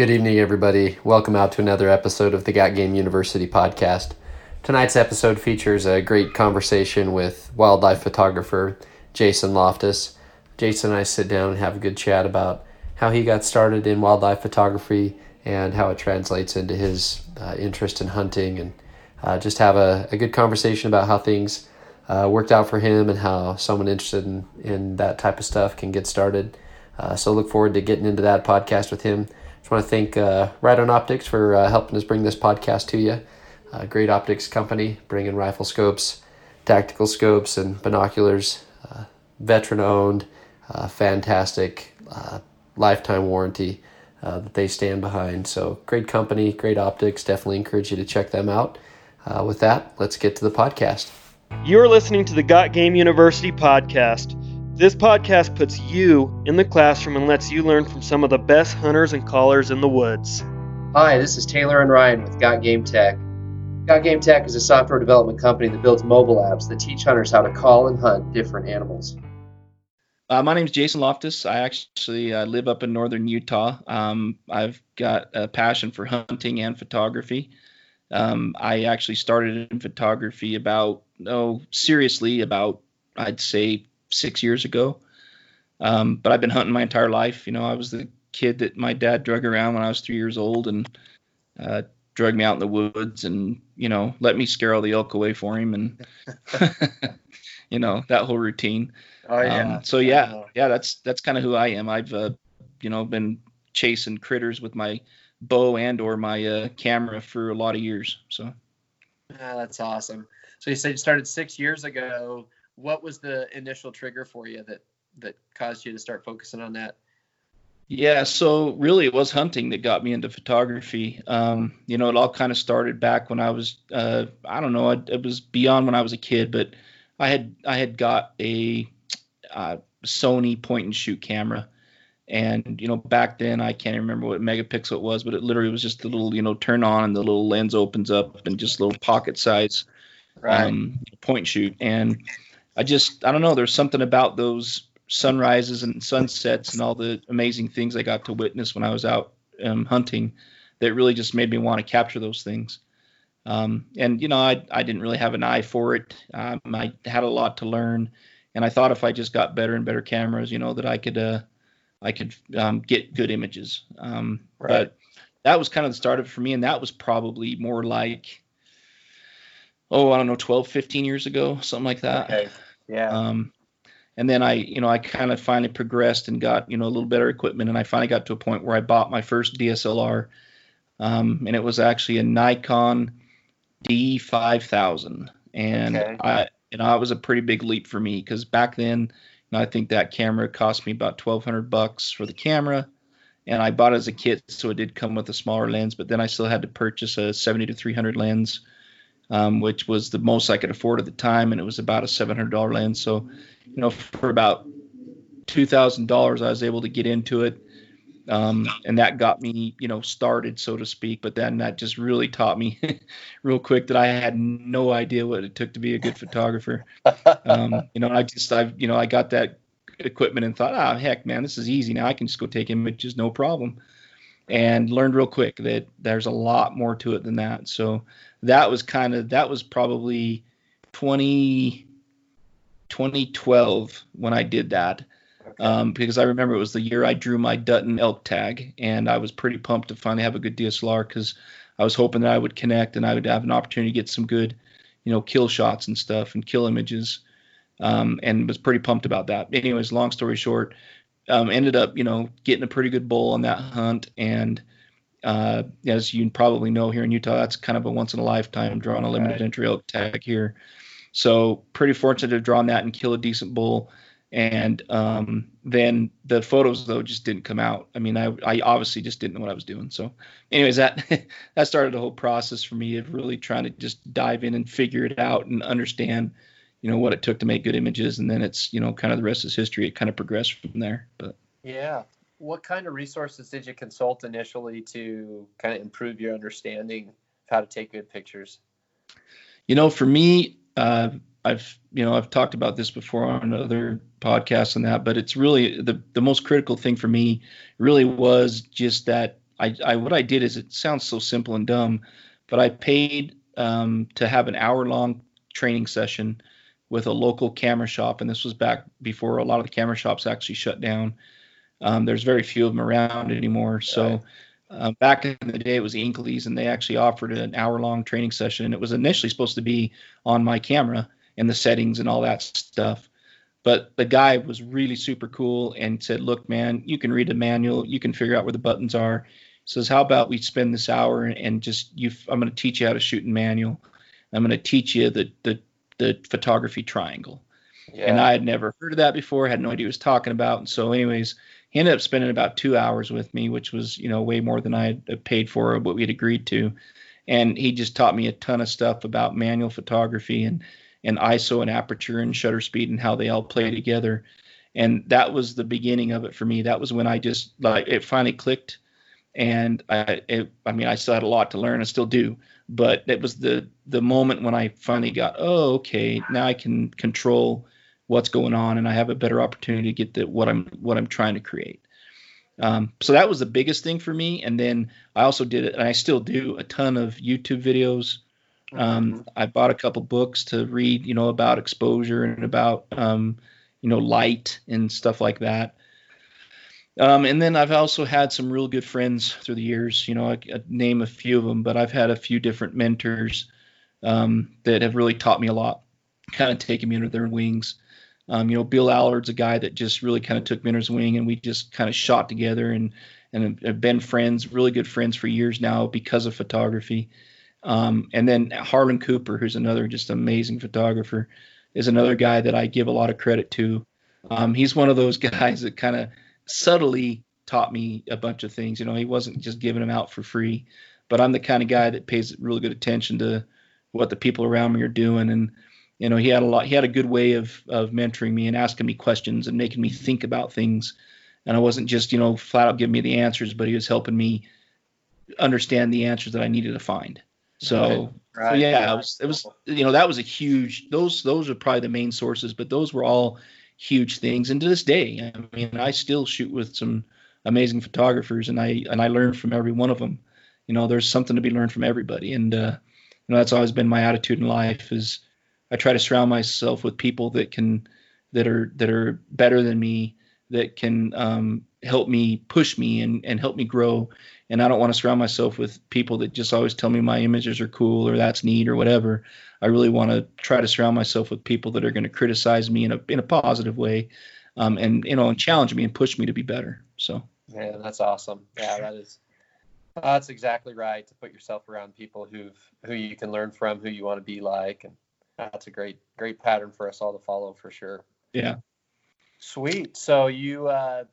Good evening, everybody. Welcome out to another episode of the Got Game University podcast. Tonight's episode features a great conversation with wildlife photographer Jason Loftus. Jason and I sit down and have a good chat about how he got started in wildlife photography and how it translates into his uh, interest in hunting and uh, just have a, a good conversation about how things uh, worked out for him and how someone interested in, in that type of stuff can get started. Uh, so look forward to getting into that podcast with him. Just want to thank uh, on Optics for uh, helping us bring this podcast to you. Uh, great optics company, bringing rifle scopes, tactical scopes, and binoculars. Uh, veteran owned, uh, fantastic lifetime warranty that they stand behind. So great company, great optics. Definitely encourage you to check them out. with that, let's get to the podcast. You're listening to the Got Game University podcast. This podcast puts you in the classroom and lets you learn from some of the best hunters and callers in the woods. Hi, this is Taylor and Ryan with Got Game Tech. Got Game Tech is a software development company that builds mobile apps that teach hunters how to call and hunt different animals. Uh, my name is Jason Loftus. I actually uh, live up in northern Utah. Um, I've got a passion for hunting and photography. Um, I actually started in photography about, oh, seriously, about, I'd say, six years ago. Um, but I've been hunting my entire life. You know, I was the kid that my dad drug around when I was three years old and uh, drug me out in the woods and you know let me scare all the elk away for him and you know that whole routine. Oh yeah. Um, so yeah, yeah, that's that's kind of who I am. I've uh, you know been chasing critters with my bow and or my uh, camera for a lot of years. So. Yeah, that's awesome. So you said you started six years ago what was the initial trigger for you that that caused you to start focusing on that? Yeah, so really it was hunting that got me into photography. Um, you know, it all kind of started back when I was, uh, I don't know, it, it, was beyond when I was a kid, but I had I had got a uh, Sony point and shoot camera, and you know back then I can't remember what megapixel it was, but it literally was just a little, you know, turn on and the little lens opens up and just little pocket size right. um, point and shoot, and I just I don't know. There's something about those sunrises and sunsets and all the amazing things I got to witness when I was out um, hunting that really just made me want to capture those things. Um, and you know, I I didn't really have an eye for it. Um, I had a lot to learn, and I thought if I just got better and better cameras, you know, that I could uh, I could um, get good images. Um, right. But that was kind of the start of it for me, and that was probably more like oh, I don't know, 12, 15 years ago, something like that. Okay. Yeah. Um, and then I, you know, I kind of finally progressed and got, you know, a little better equipment, and I finally got to a point where I bought my first DSLR, um, and it was actually a Nikon D5000, and okay. I, you know, it was a pretty big leap for me because back then, you know, I think that camera cost me about 1,200 bucks for the camera, and I bought it as a kit, so it did come with a smaller lens, but then I still had to purchase a 70 to 300 lens um, which was the most I could afford at the time, and it was about a $700 lens. So, you know, for about $2,000, I was able to get into it. Um, and that got me, you know, started, so to speak. But then that just really taught me real quick that I had no idea what it took to be a good photographer. Um, you know, I just, I, you know, I got that equipment and thought, ah, oh, heck, man, this is easy. Now I can just go take images, no problem. And learned real quick that there's a lot more to it than that. So that was kind of that was probably 20 2012 when I did that. Okay. Um, because I remember it was the year I drew my Dutton elk tag, and I was pretty pumped to finally have a good DSLR because I was hoping that I would connect and I would have an opportunity to get some good, you know, kill shots and stuff and kill images, um, and was pretty pumped about that. Anyways, long story short, um, ended up, you know, getting a pretty good bull on that hunt, and uh, as you probably know here in Utah, that's kind of a once in a lifetime drawing a limited right. entry elk tag here. So pretty fortunate to draw on that and kill a decent bull. And um, then the photos though just didn't come out. I mean, I, I obviously just didn't know what I was doing. So, anyways, that that started the whole process for me of really trying to just dive in and figure it out and understand, you know, what it took to make good images. And then it's you know kind of the rest is history. It kind of progressed from there. But yeah, what kind of resources did you consult initially to kind of improve your understanding of how to take good pictures? You know, for me, uh, I've you know I've talked about this before on other podcasts and that, but it's really the the most critical thing for me really was just that I, I what I did is it sounds so simple and dumb, but I paid um, to have an hour long training session with a local camera shop, and this was back before a lot of the camera shops actually shut down. Um, there's very few of them around anymore. So uh, back in the day, it was Inkley's, and they actually offered an hour-long training session. And it was initially supposed to be on my camera and the settings and all that stuff. But the guy was really super cool and said, "Look, man, you can read the manual. You can figure out where the buttons are." Says, "How about we spend this hour and just you? I'm going to teach you how to shoot in manual. I'm going to teach you the the the photography triangle." Yeah. And I had never heard of that before. Had no idea what he was talking about. And so, anyways, he ended up spending about two hours with me, which was you know way more than I had paid for what we had agreed to. And he just taught me a ton of stuff about manual photography and and ISO and aperture and shutter speed and how they all play together. And that was the beginning of it for me. That was when I just like it finally clicked. And I, it, I mean, I still had a lot to learn. I still do, but it was the the moment when I finally got, oh, okay, now I can control what's going on and I have a better opportunity to get the, what I'm what I'm trying to create. Um, so that was the biggest thing for me. And then I also did it, and I still do a ton of YouTube videos. Um, mm-hmm. I bought a couple books to read, you know, about exposure and about, um, you know, light and stuff like that. Um, and then I've also had some real good friends through the years. You know, I, I name a few of them, but I've had a few different mentors um, that have really taught me a lot, kind of taken me under their wings. Um, you know, Bill Allard's a guy that just really kind of took Minter's wing, and we just kind of shot together and and have been friends, really good friends for years now because of photography. Um, and then Harlan Cooper, who's another just amazing photographer, is another guy that I give a lot of credit to. Um, he's one of those guys that kind of subtly taught me a bunch of things. You know, he wasn't just giving them out for free, but I'm the kind of guy that pays really good attention to what the people around me are doing and you know, he had a lot. He had a good way of of mentoring me and asking me questions and making me think about things. And I wasn't just you know flat out giving me the answers, but he was helping me understand the answers that I needed to find. So, right. so yeah, it was, it was you know that was a huge. Those those are probably the main sources, but those were all huge things. And to this day, I mean, I still shoot with some amazing photographers, and I and I learn from every one of them. You know, there's something to be learned from everybody, and uh, you know that's always been my attitude in life is I try to surround myself with people that can that are that are better than me that can um, help me push me and, and help me grow. And i don't want to surround myself with people that just always tell me my images are cool or that's neat or whatever. I really want to try to surround myself with people that are going to criticize me in a in a positive way um, and you know and challenge me and push me to be better so. Yeah that's awesome. Yeah that is that's exactly right to put yourself around people who've who you can learn from who you want to be like and that's a great great pattern for us all to follow for sure. Yeah. Sweet. So you uh,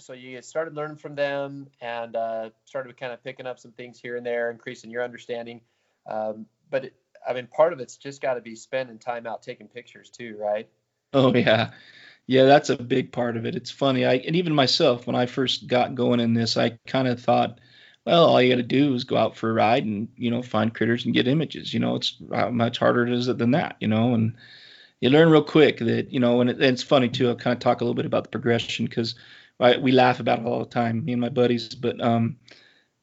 so you started learning from them and uh, started kind of picking up some things here and there, increasing your understanding. Um, but it, I mean, part of it's just got to be spending time out taking pictures too, right? Oh yeah, yeah, that's a big part of it. It's funny. I and even myself, when I first got going in this, I kind of thought well, all you got to do is go out for a ride and you know find critters and get images. You know, it's how much harder it is than that. You know, and you learn real quick that you know, and, it, and it's funny too. I'll kind of talk a little bit about the progression because we laugh about it all the time, me and my buddies. But um,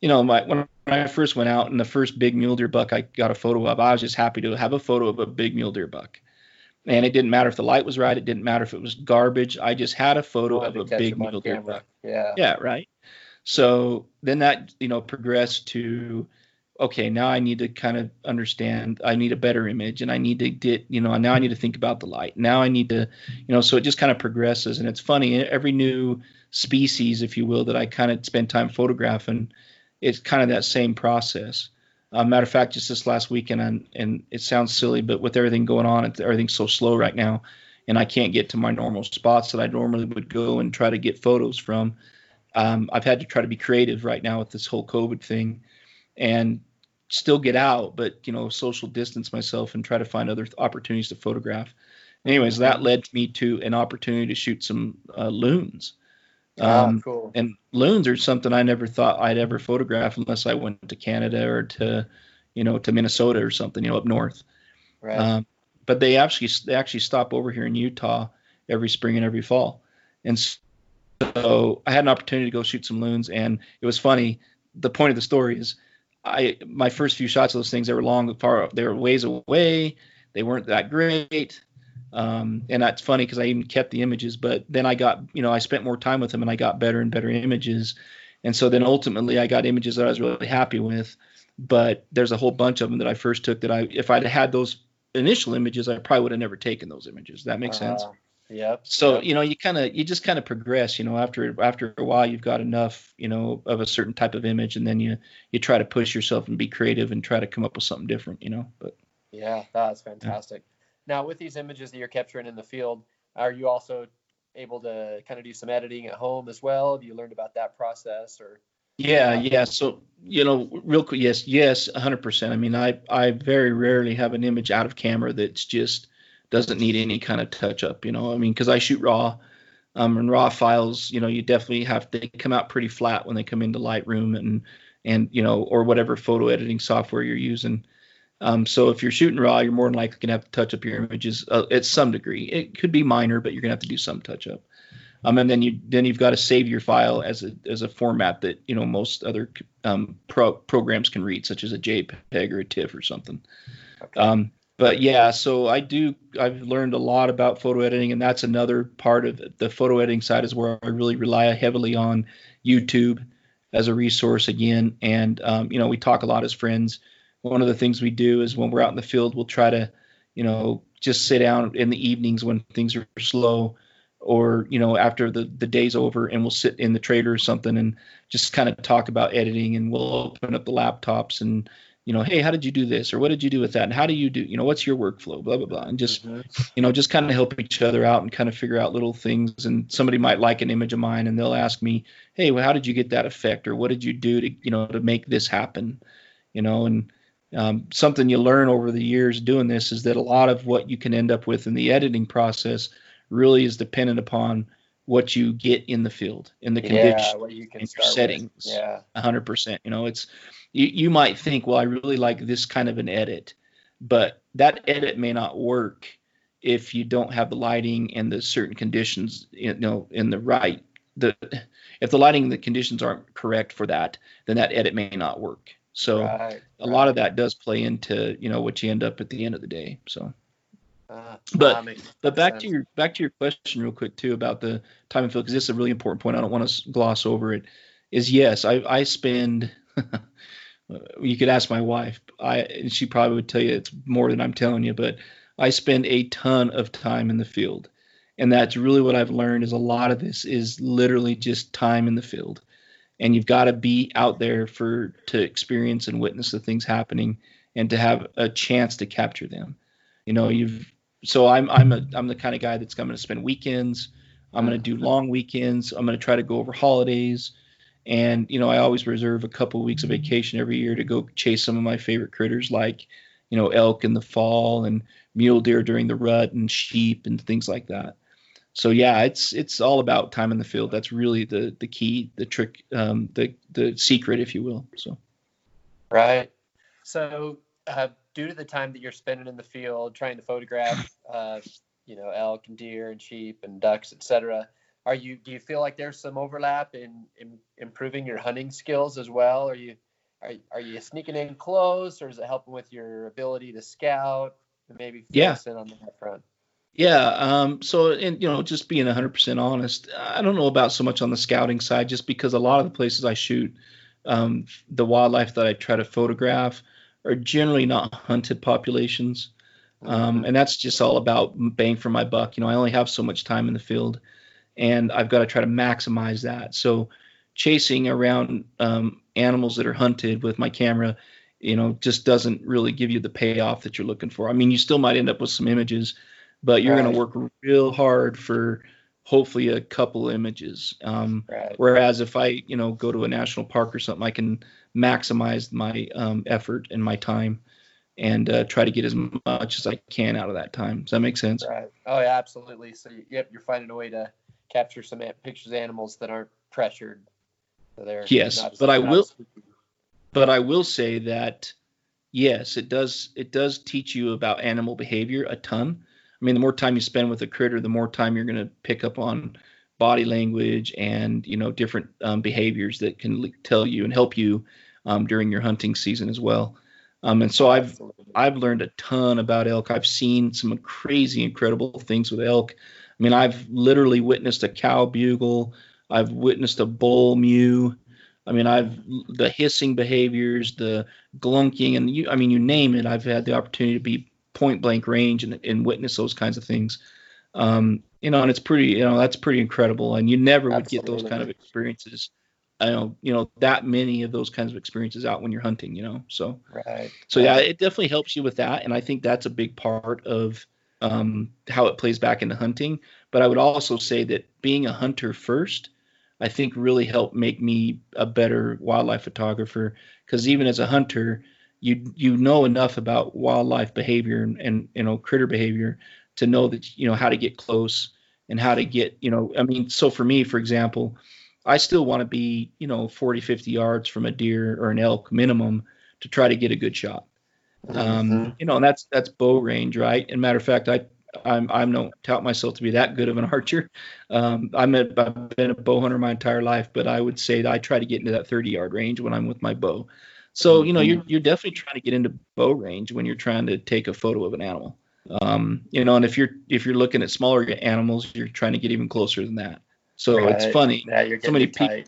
you know, my, when I first went out and the first big mule deer buck I got a photo of, I was just happy to have a photo of a big mule deer buck. And it didn't matter if the light was right. It didn't matter if it was garbage. I just had a photo of a big mule deer buck. Yeah. Yeah. Right. So then that you know progressed to okay now i need to kind of understand i need a better image and i need to get you know now i need to think about the light. Now i need to you know so it just kind of progresses. And it's funny every new species if you will that i kind of spend time photographing it's kind of that same process. Uh, matter of fact just this last weekend and, and it sounds silly but with everything going on everything's so slow right now and i can't get to my normal spots that i normally would go and try to get photos from um, I've had to try to be creative right now with this whole COVID thing, and still get out, but you know, social distance myself and try to find other opportunities to photograph. Anyways, that led me to an opportunity to shoot some uh, loons. Ah, um, oh, cool. And loons are something I never thought I'd ever photograph unless I went to Canada or to, you know, to Minnesota or something, you know, up north. Right. Um, but they actually they actually stop over here in Utah every spring and every fall, and so I had an opportunity to go shoot some loons, and it was funny. the point of the story is, I my first few shots of those things they were long, far, they were ways away. They weren't that great. Um, and that's funny because I even kept the images, but then I got, you know, I spent more time with them and I got better and better images. And so then ultimately I got images that I was really happy with. But there's a whole bunch of them that I first took that I, if I'd had those initial images, I probably would have never taken those images. That makes uh, sense. Yep. So yep. you know, you kind of you just kind of progress. You know, after after a while, you've got enough, you know, of a certain type of image, and then you you try to push yourself and be creative and try to come up with something different. You know, but yeah, that's fantastic. Yeah. Now, with these images that you're capturing in the field, are you also able to kind of do some editing at home as well? Have you learned about that process or? Yeah, yeah. So you know, real quick, yes, yes, 100%. I mean, I I very rarely have an image out of camera that's just doesn't need any kind of touch up. You know, I mean, because I shoot raw, um, and raw files, you know, you definitely have to come out pretty flat when they come into Lightroom and and you know, or whatever photo editing software you're using. Um, so if you're shooting raw, you're more than likely gonna have to touch up your images uh, at some degree. It could be minor, but you're gonna have to do some touch up. Um, and then you then you've got to save your file as a as a format that you know most other um, pro, programs can read, such as a JPEG or a TIFF or something. Okay. Um, but yeah, so I do. I've learned a lot about photo editing, and that's another part of the photo editing side is where I really rely heavily on YouTube as a resource again. And um, you know, we talk a lot as friends. One of the things we do is when we're out in the field, we'll try to, you know, just sit down in the evenings when things are slow, or you know, after the the day's over, and we'll sit in the trader or something and just kind of talk about editing. And we'll open up the laptops and you know, hey, how did you do this, or what did you do with that, and how do you do, you know, what's your workflow, blah blah blah, and just, mm-hmm. you know, just kind of help each other out and kind of figure out little things. And somebody might like an image of mine, and they'll ask me, hey, well, how did you get that effect, or what did you do to, you know, to make this happen, you know, and um, something you learn over the years doing this is that a lot of what you can end up with in the editing process really is dependent upon what you get in the field in the conditions yeah, what you can your settings with. yeah. 100% you know it's you, you might think, well, I really like this kind of an edit, but that edit may not work if you don't have the lighting and the certain conditions, you know, in the right. The if the lighting and the conditions aren't correct for that, then that edit may not work. So right, a right. lot of that does play into you know what you end up at the end of the day. So. Uh, but but back sense. to your back to your question real quick too about the time and field because this is a really important point. I don't want to gloss over it. Is yes, I I spend you could ask my wife. I and she probably would tell you it's more than I'm telling you, but I spend a ton of time in the field. And that's really what I've learned is a lot of this is literally just time in the field. And you've got to be out there for to experience and witness the things happening and to have a chance to capture them. You know, you've so I'm I'm a I'm the kind of guy that's going to spend weekends. I'm going to do long weekends. I'm going to try to go over holidays. And you know, I always reserve a couple of weeks of vacation every year to go chase some of my favorite critters, like you know, elk in the fall and mule deer during the rut and sheep and things like that. So yeah, it's it's all about time in the field. That's really the the key, the trick, um, the the secret, if you will. So. Right. So, uh, due to the time that you're spending in the field trying to photograph, uh, you know, elk and deer and sheep and ducks, etc., are you do you feel like there's some overlap in, in improving your hunting skills as well? Are you are, are you sneaking in close, or is it helping with your ability to scout? Maybe yeah. in on that front. Yeah. Um, so, and you know, just being 100% honest, I don't know about so much on the scouting side, just because a lot of the places I shoot, um, the wildlife that I try to photograph are generally not hunted populations. Um, mm-hmm. and that's just all about bang for my buck. You know, I only have so much time in the field and I've got to try to maximize that. So chasing around um, animals that are hunted with my camera, you know, just doesn't really give you the payoff that you're looking for. I mean, you still might end up with some images, but you're right. going to work real hard for hopefully a couple images. Um, right. Whereas if I, you know, go to a national park or something, I can maximize my um, effort and my time and uh, try to get as much as I can out of that time. Does that make sense? Right. Oh yeah, absolutely. So yep, you're finding a way to capture some pictures of animals that aren't pressured. So they're yes, but I will. But I will say that yes, it does. It does teach you about animal behavior a ton. I mean, the more time you spend with a critter, the more time you're going to pick up on body language and you know different um, behaviors that can tell you and help you um, during your hunting season as well. Um, and so I've I've learned a ton about elk. I've seen some crazy, incredible things with elk. I mean, I've literally witnessed a cow bugle. I've witnessed a bull mew. I mean, I've the hissing behaviors, the glunking, and you, I mean, you name it. I've had the opportunity to be point blank range and, and witness those kinds of things. Um, you know, and it's pretty, you know, that's pretty incredible. And you never would get those kind of experiences. I know, you know, that many of those kinds of experiences out when you're hunting, you know. So, right. So yeah, it definitely helps you with that, and I think that's a big part of um, how it plays back into hunting. But I would also say that being a hunter first, I think really helped make me a better wildlife photographer. Because even as a hunter, you you know enough about wildlife behavior and, and you know critter behavior to know that you know how to get close and how to get you know i mean so for me for example i still want to be you know 40 50 yards from a deer or an elk minimum to try to get a good shot um, mm-hmm. you know and that's that's bow range right and matter of fact i i'm i'm don't tout myself to be that good of an archer um, i'm a, i've been a bow hunter my entire life but i would say that i try to get into that 30 yard range when i'm with my bow so you know you're, mm-hmm. you're definitely trying to get into bow range when you're trying to take a photo of an animal um, you know, and if you're if you're looking at smaller animals, you're trying to get even closer than that. So right. it's funny. Yeah, so many people.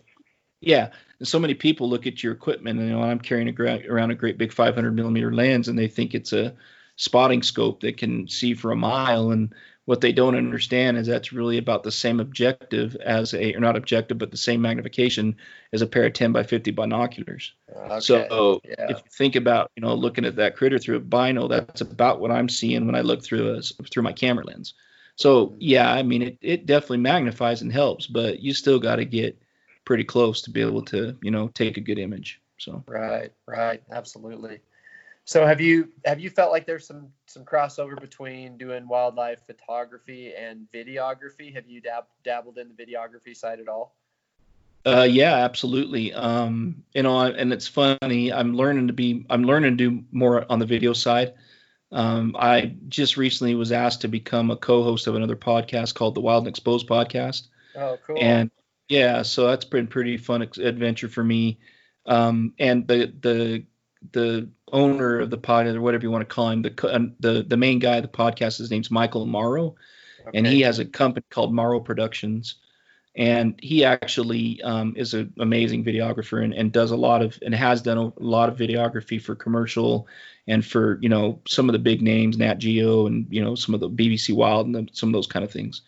Yeah, and so many people look at your equipment, and you know, I'm carrying a, around a great big 500 millimeter lens, and they think it's a spotting scope that can see for a mile, and what they don't understand is that's really about the same objective as a, or not objective, but the same magnification as a pair of 10 by 50 binoculars. Okay. So yeah. if you think about, you know, looking at that critter through a bino, that's about what I'm seeing when I look through a, through my camera lens. So mm-hmm. yeah, I mean, it, it definitely magnifies and helps, but you still got to get pretty close to be able to, you know, take a good image. So right, right, absolutely. So have you have you felt like there's some some crossover between doing wildlife photography and videography? Have you dab, dabbled in the videography side at all? Uh, yeah, absolutely. Um, you know, and it's funny. I'm learning to be. I'm learning to do more on the video side. Um, I just recently was asked to become a co-host of another podcast called the Wild and Exposed podcast. Oh, cool. And yeah, so that's been pretty fun adventure for me. Um, and the the the owner of the pod or whatever you want to call him, the the the main guy of the podcast, his name's Michael Morrow, okay. and he has a company called Morrow Productions, and he actually um, is an amazing videographer and, and does a lot of and has done a lot of videography for commercial and for you know some of the big names, Nat Geo and you know some of the BBC Wild and the, some of those kind of things.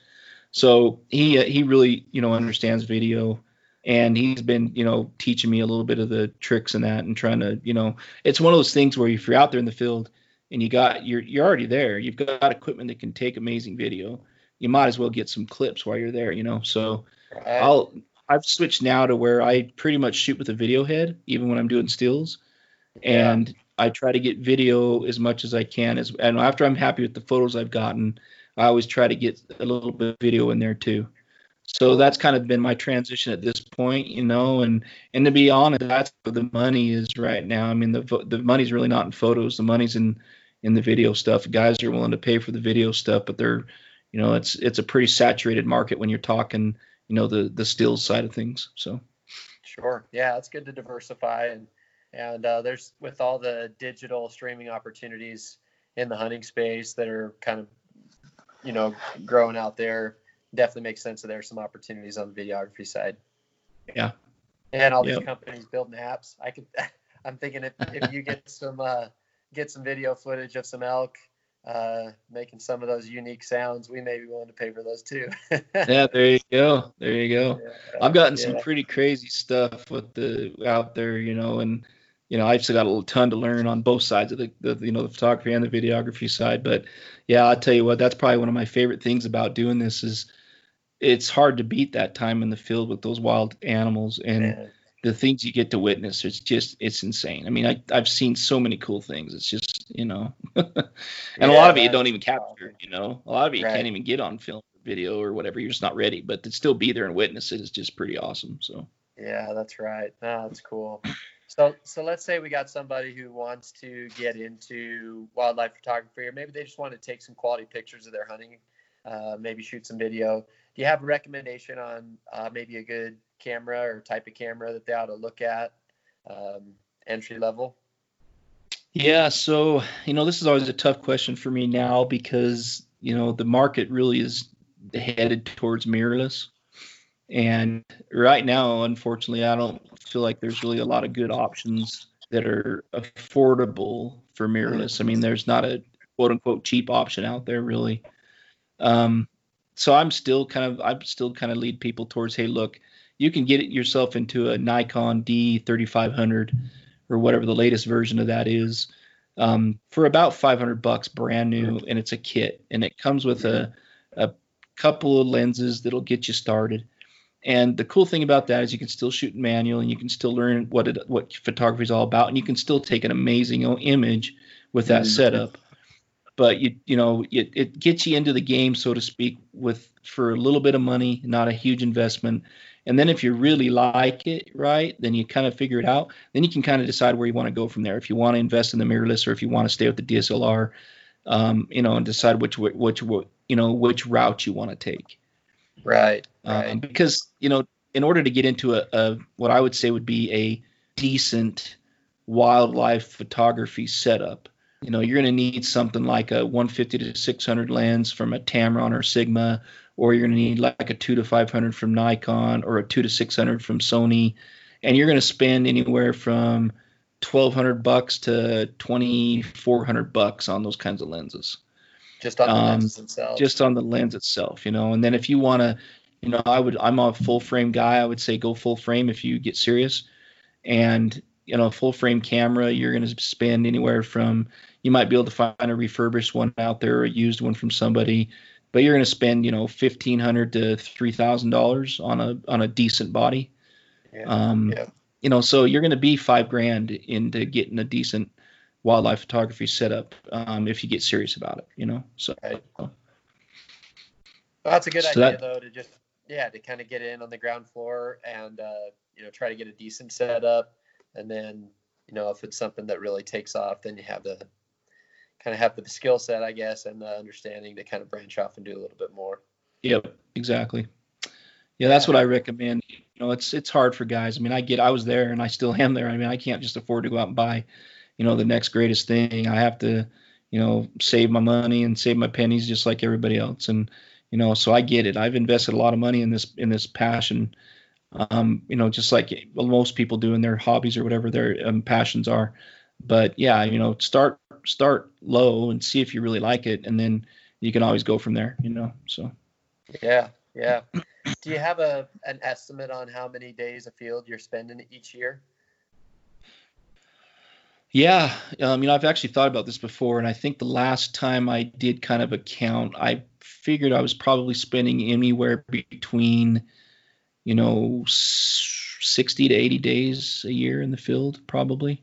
So he uh, he really you know understands video and he's been you know teaching me a little bit of the tricks and that and trying to you know it's one of those things where if you're out there in the field and you got you're you're already there you've got equipment that can take amazing video you might as well get some clips while you're there you know so right. i'll i've switched now to where i pretty much shoot with a video head even when i'm doing stills and yeah. i try to get video as much as i can as and after i'm happy with the photos i've gotten i always try to get a little bit of video in there too. So that's kind of been my transition at this point you know and and to be honest that's where the money is right now. I mean the the money's really not in photos. The money's in in the video stuff. Guys are willing to pay for the video stuff but they're you know it's it's a pretty saturated market when you're talking you know the the stills side of things so. Sure. Yeah it's good to diversify and and uh, there's with all the digital streaming opportunities in the hunting space that are kind of you know growing out there definitely makes sense that there's some opportunities on the videography side. Yeah. And all these yep. companies building apps. I could I'm thinking if, if you get some uh, get some video footage of some elk uh, making some of those unique sounds, we may be willing to pay for those too. yeah, there you go. There you go. Yeah, I've gotten yeah. some pretty crazy stuff with the out there, you know, and you know, I've still got a ton to learn on both sides of the, the, you know the photography and the videography side. But yeah, I'll tell you what, that's probably one of my favorite things about doing this is it's hard to beat that time in the field with those wild animals and yeah. the things you get to witness. It's just it's insane. I mean, I I've seen so many cool things. It's just you know, and yeah, a lot of it you don't even capture. You know, a lot of it you right. can't even get on film, or video, or whatever. You're just not ready. But to still be there and witness it is just pretty awesome. So. Yeah, that's right. No, that's cool. So, so let's say we got somebody who wants to get into wildlife photography, or maybe they just want to take some quality pictures of their hunting, uh, maybe shoot some video do you have a recommendation on uh, maybe a good camera or type of camera that they ought to look at um, entry level? Yeah, so you know this is always a tough question for me now because you know the market really is headed towards mirrorless, and right now, unfortunately, I don't feel like there's really a lot of good options that are affordable for mirrorless. I mean, there's not a quote unquote cheap option out there really. Um, so I'm still kind of I'm still kind of lead people towards hey look you can get it yourself into a Nikon D3500 or whatever the latest version of that is um, for about 500 bucks brand new and it's a kit and it comes with a, a couple of lenses that'll get you started and the cool thing about that is you can still shoot manual and you can still learn what it, what photography is all about and you can still take an amazing image with that mm-hmm. setup. But you you know it, it gets you into the game so to speak with for a little bit of money not a huge investment. And then if you really like it right then you kind of figure it out then you can kind of decide where you want to go from there. If you want to invest in the mirrorless or if you want to stay with the dslr um, you know and decide which which you know which route you want to take right, right. Um, because you know in order to get into a, a what i would say would be a decent wildlife photography setup you know you're going to need something like a 150 to 600 lens from a Tamron or Sigma, or you're going to need like a two to 500 from Nikon or a two to 600 from Sony, and you're going to spend anywhere from 1200 bucks to 2400 bucks on those kinds of lenses. Just on the um, lenses themselves. Just on the lens itself, you know. And then if you want to, you know, I would I'm a full frame guy. I would say go full frame if you get serious. And you know, a full frame camera, you're going to spend anywhere from you might be able to find a refurbished one out there or a used one from somebody, but you're going to spend you know fifteen hundred to three thousand dollars on a on a decent body. Yeah. Um, yeah. You know, so you're going to be five grand into getting a decent wildlife photography setup um, if you get serious about it. You know, so. Right. well, that's a good so idea that, though to just yeah to kind of get in on the ground floor and uh, you know try to get a decent setup and then you know if it's something that really takes off then you have the kind of have the skill set, I guess, and the understanding to kind of branch off and do a little bit more. Yep, exactly. Yeah, that's what I recommend. You know, it's it's hard for guys. I mean, I get I was there and I still am there. I mean, I can't just afford to go out and buy, you know, the next greatest thing. I have to, you know, save my money and save my pennies just like everybody else. And you know, so I get it. I've invested a lot of money in this in this passion. Um, you know, just like most people do in their hobbies or whatever their um, passions are. But yeah, you know, start start low and see if you really like it, and then you can always go from there. You know, so. Yeah, yeah. Do you have a an estimate on how many days a field you're spending each year? Yeah, um, you know, I've actually thought about this before, and I think the last time I did kind of a count, I figured I was probably spending anywhere between, you know, 60 to 80 days a year in the field, probably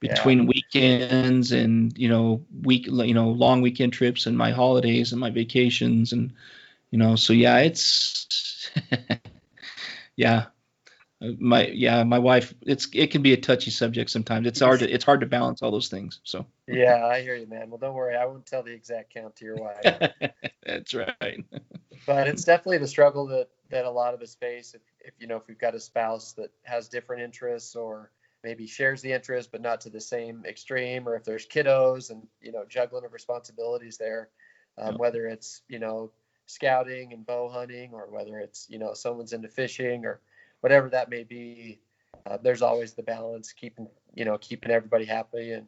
between yeah. weekends and you know week you know long weekend trips and my holidays and my vacations and you know so yeah it's yeah my yeah my wife it's it can be a touchy subject sometimes. It's hard to it's hard to balance all those things so. Yeah i hear you man. Well don't worry. I won't tell the exact count to your wife. That's right. But it's definitely the struggle that that a lot of us face if, if you know if we've got a spouse that has different interests or maybe shares the interest but not to the same extreme or if there's kiddos and you know juggling of responsibilities there um, yeah. whether it's you know scouting and bow hunting or whether it's you know someone's into fishing or whatever that may be uh, there's always the balance keeping you know keeping everybody happy and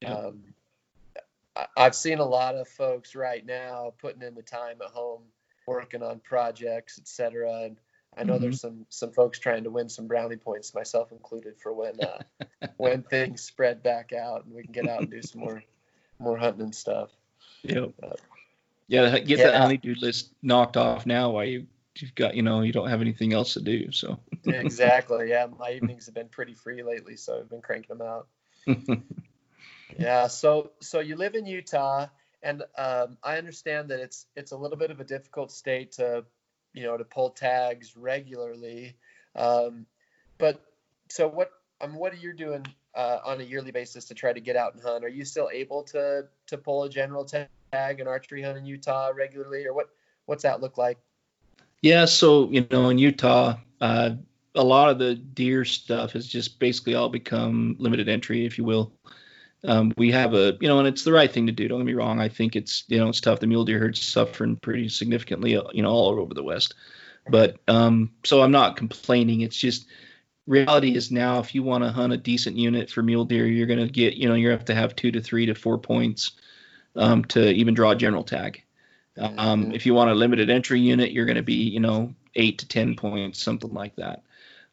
yeah. um, I, i've seen a lot of folks right now putting in the time at home working on projects etc and I know mm-hmm. there's some some folks trying to win some brownie points, myself included, for when uh, when things spread back out and we can get out and do some more more hunting and stuff. Yep. Uh, yeah, get yeah. that honeydew list knocked off now while you you've got you know you don't have anything else to do. So exactly. Yeah, my evenings have been pretty free lately, so I've been cranking them out. yeah. So so you live in Utah, and um, I understand that it's it's a little bit of a difficult state to you know, to pull tags regularly. Um, but so what? Um, what are you doing uh, on a yearly basis to try to get out and hunt? Are you still able to to pull a general tag and archery hunt in Utah regularly, or what? What's that look like? Yeah, so you know, in Utah, uh, a lot of the deer stuff has just basically all become limited entry, if you will. Um, we have a, you know, and it's the right thing to do. Don't get me wrong. I think it's, you know, it's tough. The mule deer herd's suffering pretty significantly, uh, you know, all over the West. But um, so I'm not complaining. It's just reality is now if you want to hunt a decent unit for mule deer, you're going to get, you know, you have to have two to three to four points um, to even draw a general tag. Um, mm-hmm. If you want a limited entry unit, you're going to be, you know, eight to ten points, something like that.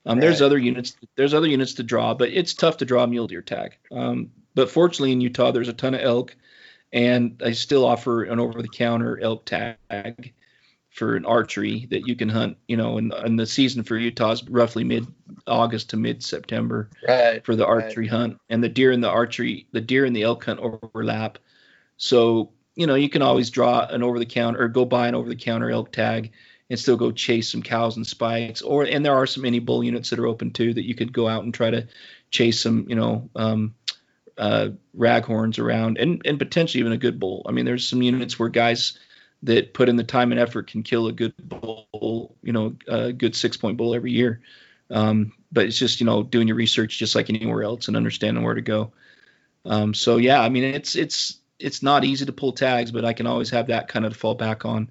Um, right. There's other units. There's other units to draw, but it's tough to draw a mule deer tag. Um, but fortunately, in Utah, there's a ton of elk, and I still offer an over-the-counter elk tag for an archery that you can hunt. You know, and, and the season for Utah is roughly mid-August to mid-September right. for the archery right. hunt, and the deer and the archery, the deer and the elk hunt overlap. So you know, you can always draw an over the counter or go buy an over the counter elk tag and still go chase some cows and spikes. Or and there are some any bull units that are open too that you could go out and try to chase some, you know, um, uh, raghorns around and and potentially even a good bull. I mean, there's some units where guys that put in the time and effort can kill a good bull, you know, a good six point bull every year. Um, but it's just you know doing your research just like anywhere else and understanding where to go. Um, so yeah, I mean it's it's it's not easy to pull tags, but I can always have that kind of to fall back on.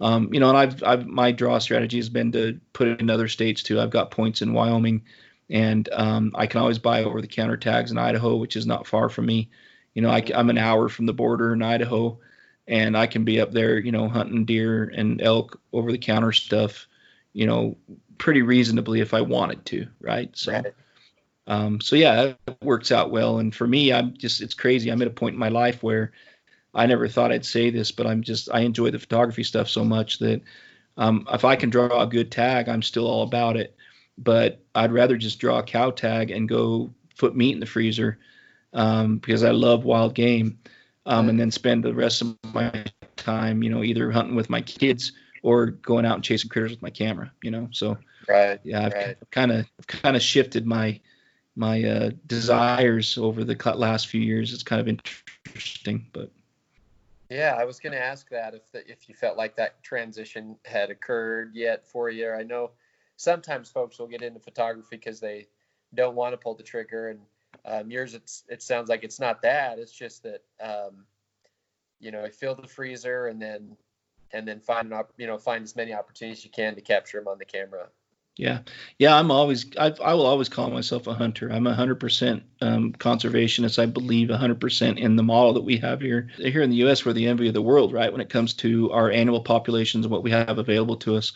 Um, you know, and I've, I've my draw strategy has been to put it in other states too. I've got points in Wyoming, and um, I can always buy over the counter tags in Idaho, which is not far from me. You know, I, am an hour from the border in Idaho, and I can be up there, you know, hunting deer and elk over the counter stuff, you know, pretty reasonably if I wanted to, right? So. Right. Um, so yeah, it works out well. And for me, I'm just it's crazy. I'm at a point in my life where I never thought I'd say this, but I'm just I enjoy the photography stuff so much that um, if I can draw a good tag, I'm still all about it. But I'd rather just draw a cow tag and go put meat in the freezer um, because I love wild game, um, and then spend the rest of my time, you know, either hunting with my kids or going out and chasing critters with my camera. You know, so right, yeah, I've right. kind of kind of shifted my my uh, desires over the last few years. It's kind of interesting, but yeah, I was going to ask that if the, if you felt like that transition had occurred yet for you. I know sometimes folks will get into photography because they don't want to pull the trigger, and um, yours it's it sounds like it's not that. It's just that um, you know fill the freezer and then and then find an op- you know find as many opportunities you can to capture them on the camera. Yeah, yeah. I'm always I, I will always call myself a hunter. I'm a hundred percent um, conservationist. I believe a hundred percent in the model that we have here. Here in the U.S., we're the envy of the world, right? When it comes to our annual populations and what we have available to us.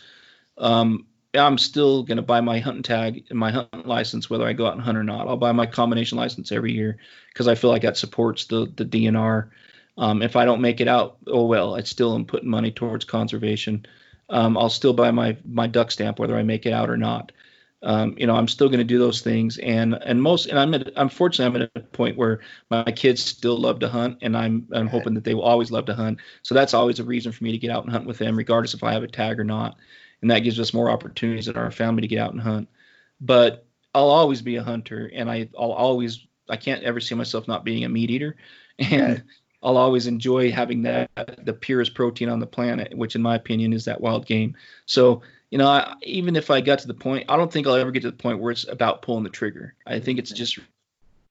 Um, I'm still going to buy my hunting tag and my hunting license, whether I go out and hunt or not. I'll buy my combination license every year because I feel like that supports the the DNR. Um, if I don't make it out, oh well. I still am putting money towards conservation um, I'll still buy my my duck stamp whether I make it out or not. Um, you know, I'm still going to do those things, and and most, and I'm at, unfortunately I'm at a point where my kids still love to hunt, and I'm I'm hoping that they will always love to hunt. So that's always a reason for me to get out and hunt with them, regardless if I have a tag or not, and that gives us more opportunities in our family to get out and hunt. But I'll always be a hunter, and I I'll always I can't ever see myself not being a meat eater, and I'll always enjoy having that the purest protein on the planet, which in my opinion is that wild game. So you know, I, even if I got to the point, I don't think I'll ever get to the point where it's about pulling the trigger. I think it's just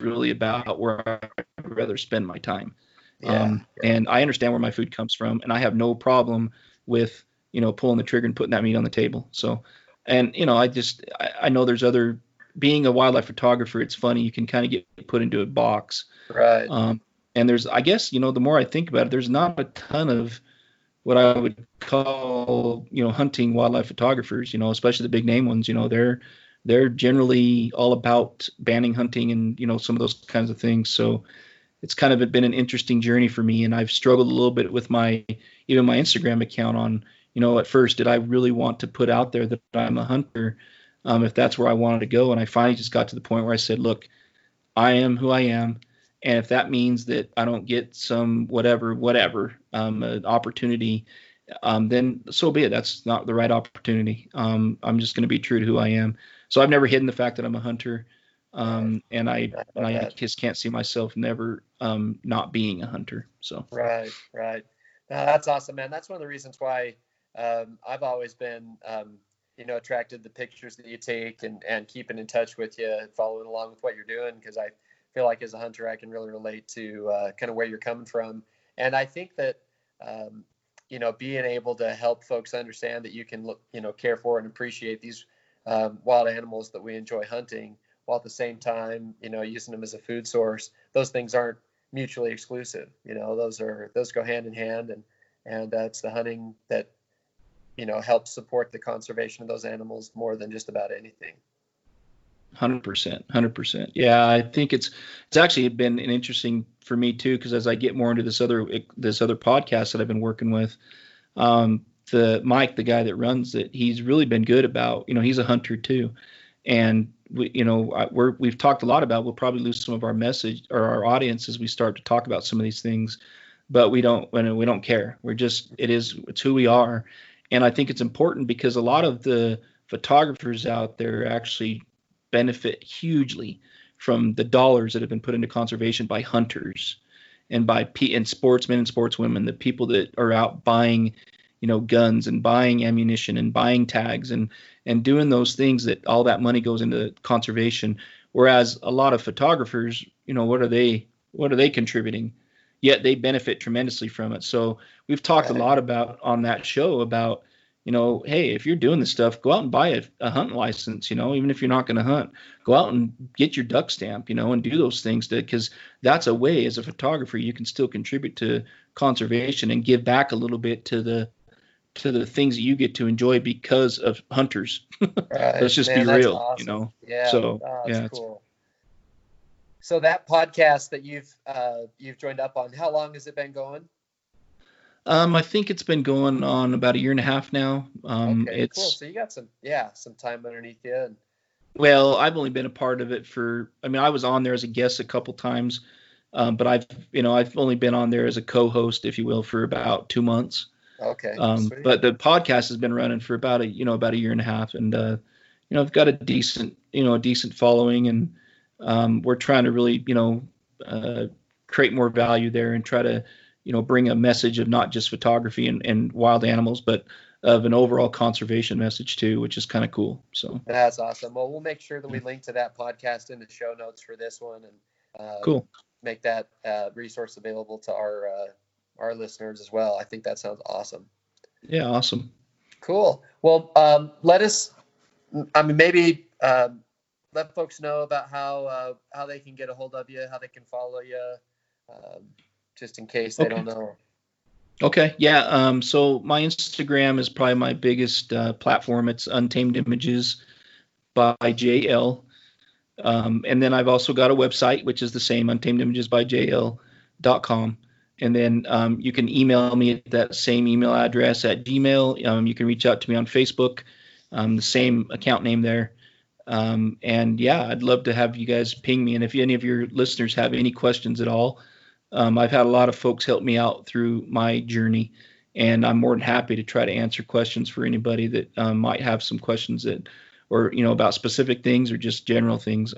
really about where I'd rather spend my time. Yeah, um. And I understand where my food comes from, and I have no problem with you know pulling the trigger and putting that meat on the table. So, and you know, I just I, I know there's other being a wildlife photographer. It's funny you can kind of get put into a box. Right. Um, and there's i guess you know the more i think about it there's not a ton of what i would call you know hunting wildlife photographers you know especially the big name ones you know they're they're generally all about banning hunting and you know some of those kinds of things. So it's kind of been an interesting journey for me and i've struggled a little bit with my even my instagram account on you know at first did i really want to put out there that i'm a hunter? Um, if that's where i wanted to go and i finally just got to the point where i said look i am who i am and if that means that I don't get some whatever, whatever, um, an opportunity, um, then so be it. That's not the right opportunity. Um, I'm just going to be true to who I am. So I've never hidden the fact that I'm a hunter. Um, and I, and I just can't see myself never um, not being a hunter. So right, right. No, that's awesome, man. That's one of the reasons why um, I've always been, um, you know, attracted the pictures that you take and, and keeping in touch with you, following along with what you're doing, because I feel like as a hunter, I can really relate to uh, kind of where you're coming from. And I think that, um, you know, being able to help folks understand that you can look, you know, care for and appreciate these um, wild animals that we enjoy hunting, while at the same time, you know, using them as a food source. Those things aren't mutually exclusive. You know, those are those go hand in hand, and and it's the hunting that you know helps support the conservation of those animals more than just about anything. Hundred percent, hundred percent. Yeah, I think it's it's actually been an interesting for me too because as I get more into this other this other podcast that I've been working with, um, the Mike, the guy that runs it, he's really been good about you know he's a hunter too, and we you know we're we've talked a lot about we'll probably lose some of our message or our audience as we start to talk about some of these things, but we don't we don't care. We're just it is it's who we are, and I think it's important because a lot of the photographers out there actually benefit hugely from the dollars that have been put into conservation by hunters and by P and sportsmen and sportswomen, the people that are out buying you know guns and buying ammunition and buying tags and and doing those things that all that money goes into conservation. Whereas a lot of photographers you know what are they what are they contributing? Yet they benefit tremendously from it. So we've talked a lot about on that show about you know hey if you're doing this stuff go out and buy a, a hunt license you know even if you're not going to hunt go out and get your duck stamp you know and do those things because that's a way as a photographer you can still contribute to conservation and give back a little bit to the to the things that you get to enjoy because of hunters. Right. Let's just Man, be real, awesome. you know. Yeah. So oh, yeah, cool. So that podcast that you've uh, you've joined up on, how long has it been going? Um, I think it's been going on about a year and a half now. Um, okay, it's, cool. So you got some, yeah, some time underneath you. And... Well, I've only been a part of it for. I mean, I was on there as a guest a couple times, um, but I've, you know, I've only been on there as a co-host, if you will, for about two months. Okay. Um, but the podcast has been running for about a you know about a year and a half, and uh, you know I've got a decent you know a decent following, and um, we're trying to really you know uh, create more value there and try to you know bring a message of not just photography and, and wild animals, but of an overall conservation message too, which is kind of cool. So that's awesome. Well, we'll make sure that we link to that podcast in the show notes for this one, and uh, cool. Make that uh, resource available to our uh, our listeners as well. I think that sounds awesome. Yeah, awesome. Cool. Well, um, let us. I mean, maybe um, let folks know about how uh, how they can get a hold of you, how they can follow you, um, just in case they okay. don't know. Okay. Yeah. Um, so my Instagram is probably my biggest uh, platform. It's Untamed Images by JL. Um, and then I've also got a website, which is the same, Untamed Images by JL.com. And then um, you can email me at that same email address at Gmail. Um, you can reach out to me on Facebook, um, the same account name there. Um, and yeah, I'd love to have you guys ping me. And if any of your listeners have any questions at all, um, I've had a lot of folks help me out through my journey. And I'm more than happy to try to answer questions for anybody that um, might have some questions that, or you know, about specific things or just general things.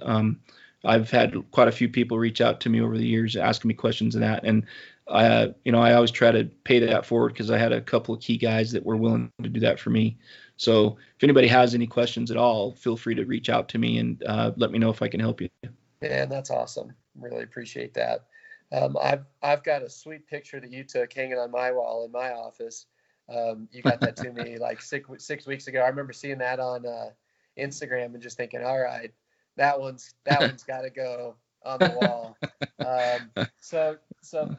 I've had quite a few people reach out to me over the years asking me questions and that, and I, you know, I always try to pay that forward because I had a couple of key guys that were willing to do that for me. So if anybody has any questions at all, feel free to reach out to me and uh, let me know if I can help you. Yeah, that's awesome. Really appreciate that. Um, I've I've got a sweet picture that you took hanging on my wall in my office. Um, you got that to me like six six weeks ago. I remember seeing that on uh, Instagram and just thinking, all right, that one's that one's got to go on the wall. Um, so so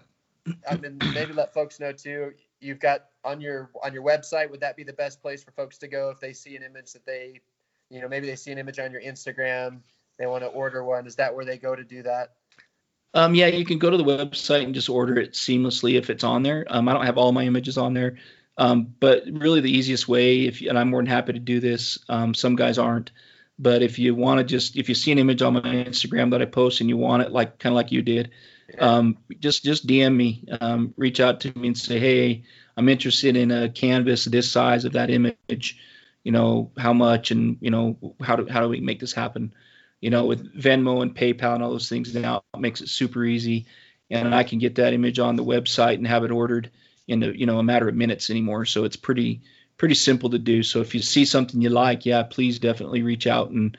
I mean, maybe let folks know too. You've got on your on your website. Would that be the best place for folks to go if they see an image that they, you know, maybe they see an image on your Instagram, they want to order one. Is that where they go to do that? Um, yeah, you can go to the website and just order it seamlessly if it's on there. Um, I don't have all my images on there, um, but really the easiest way, if and I'm more than happy to do this. Um, some guys aren't, but if you want to just if you see an image on my Instagram that I post and you want it like kind of like you did, um, just just DM me, um, reach out to me and say, hey, I'm interested in a canvas this size of that image. You know how much, and you know how do how do we make this happen? You know with Venmo and PayPal and all those things now it makes it super easy, and I can get that image on the website and have it ordered in the, you know a matter of minutes anymore. So it's pretty pretty simple to do. So if you see something you like, yeah, please definitely reach out and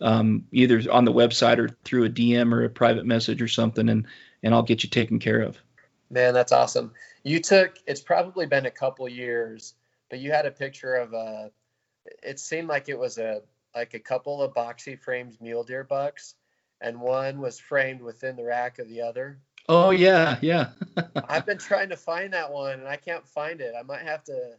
um, either on the website or through a DM or a private message or something, and and I'll get you taken care of. Man, that's awesome. You took it's probably been a couple years, but you had a picture of a. It seemed like it was a like a couple of boxy frames mule deer bucks, and one was framed within the rack of the other. Oh yeah, yeah. I've been trying to find that one and I can't find it. I might have to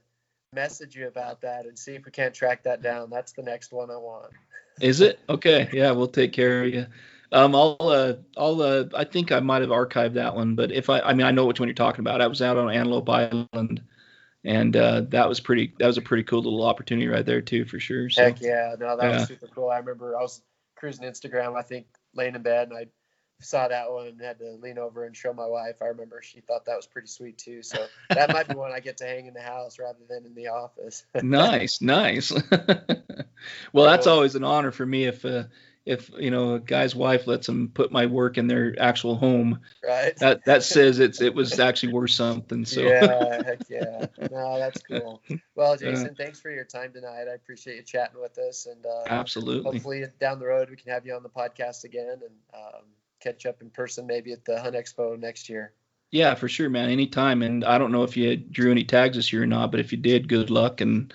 message you about that and see if we can't track that down. That's the next one I want. Is it okay? Yeah, we'll take care of you. Um, I'll, uh, I'll, uh, I think I might have archived that one, but if I, I mean, I know which one you're talking about. I was out on Antelope Island, and uh, that was pretty. That was a pretty cool little opportunity right there too, for sure. So, Heck yeah, no, that Yeah. was super cool. I remember I was cruising Instagram, I think laying in bed, and I saw that one and had to lean over and show my wife. I remember she thought that was pretty sweet too. So that might be one I get to hang in the house rather than in the office. nice, nice. well, that's always an honor for me if, uh, if you know, a guy's wife lets him put my work in their actual home. right? That that says it's it was actually worth something. So Yeah, heck yeah. No, that's cool. Well, Jason, thanks for your time tonight. I appreciate you chatting with us, and uh, absolutely. hopefully down the road we can have you on the podcast again and um, catch up in person maybe at the Hunt Expo next year. Yeah, for sure, man. Anytime. And I don't know if you drew any tags this year or not, but if you did, good luck. And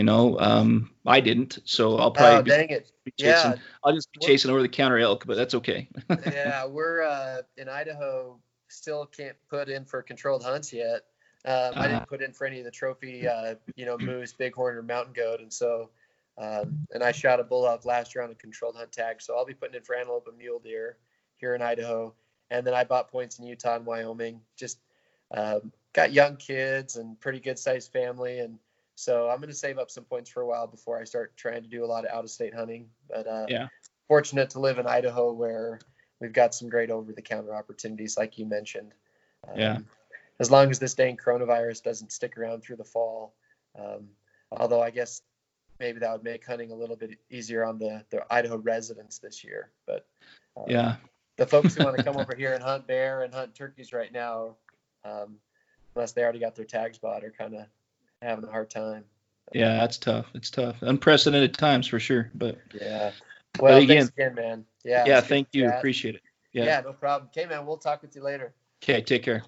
you know, um, I didn't, so I'll Oh, probably be, dang it! be chasing. Yeah, I'll just be chasing over the counter elk, but that's okay. yeah, we're uh, in Idaho. Still can't put in for controlled hunts yet. Um, I Uh-huh. didn't put in for any of the trophy, uh, you know, moose, bighorn, or mountain goat, and so, um, and I shot a bull elk last year on a controlled hunt tag. So I'll be putting in for antelope and mule deer here in Idaho, and then I bought points in Utah and Wyoming. Just um, got young kids and pretty good sized family, and so I'm going to save up some points for a while before I start trying to do a lot of out of state hunting. But uh, Yeah. fortunate to live in Idaho where we've got some great over the counter opportunities, like you mentioned. Um, Yeah. As long as this dang coronavirus doesn't stick around through the fall. Um, although I guess maybe that would make hunting a little bit easier on the, the Idaho residents this year. But um, yeah. the folks who want to come over here and hunt bear and hunt turkeys right now, um, unless they already got their tags bought, are kind of having a hard time. Yeah, that's tough. It's tough. Unprecedented times for sure. But Yeah. Well, again- thanks again, man. Yeah. yeah, thank you. Appreciate it. Yeah. Yeah. no problem. Okay, man. We'll talk with you later. Okay, take care.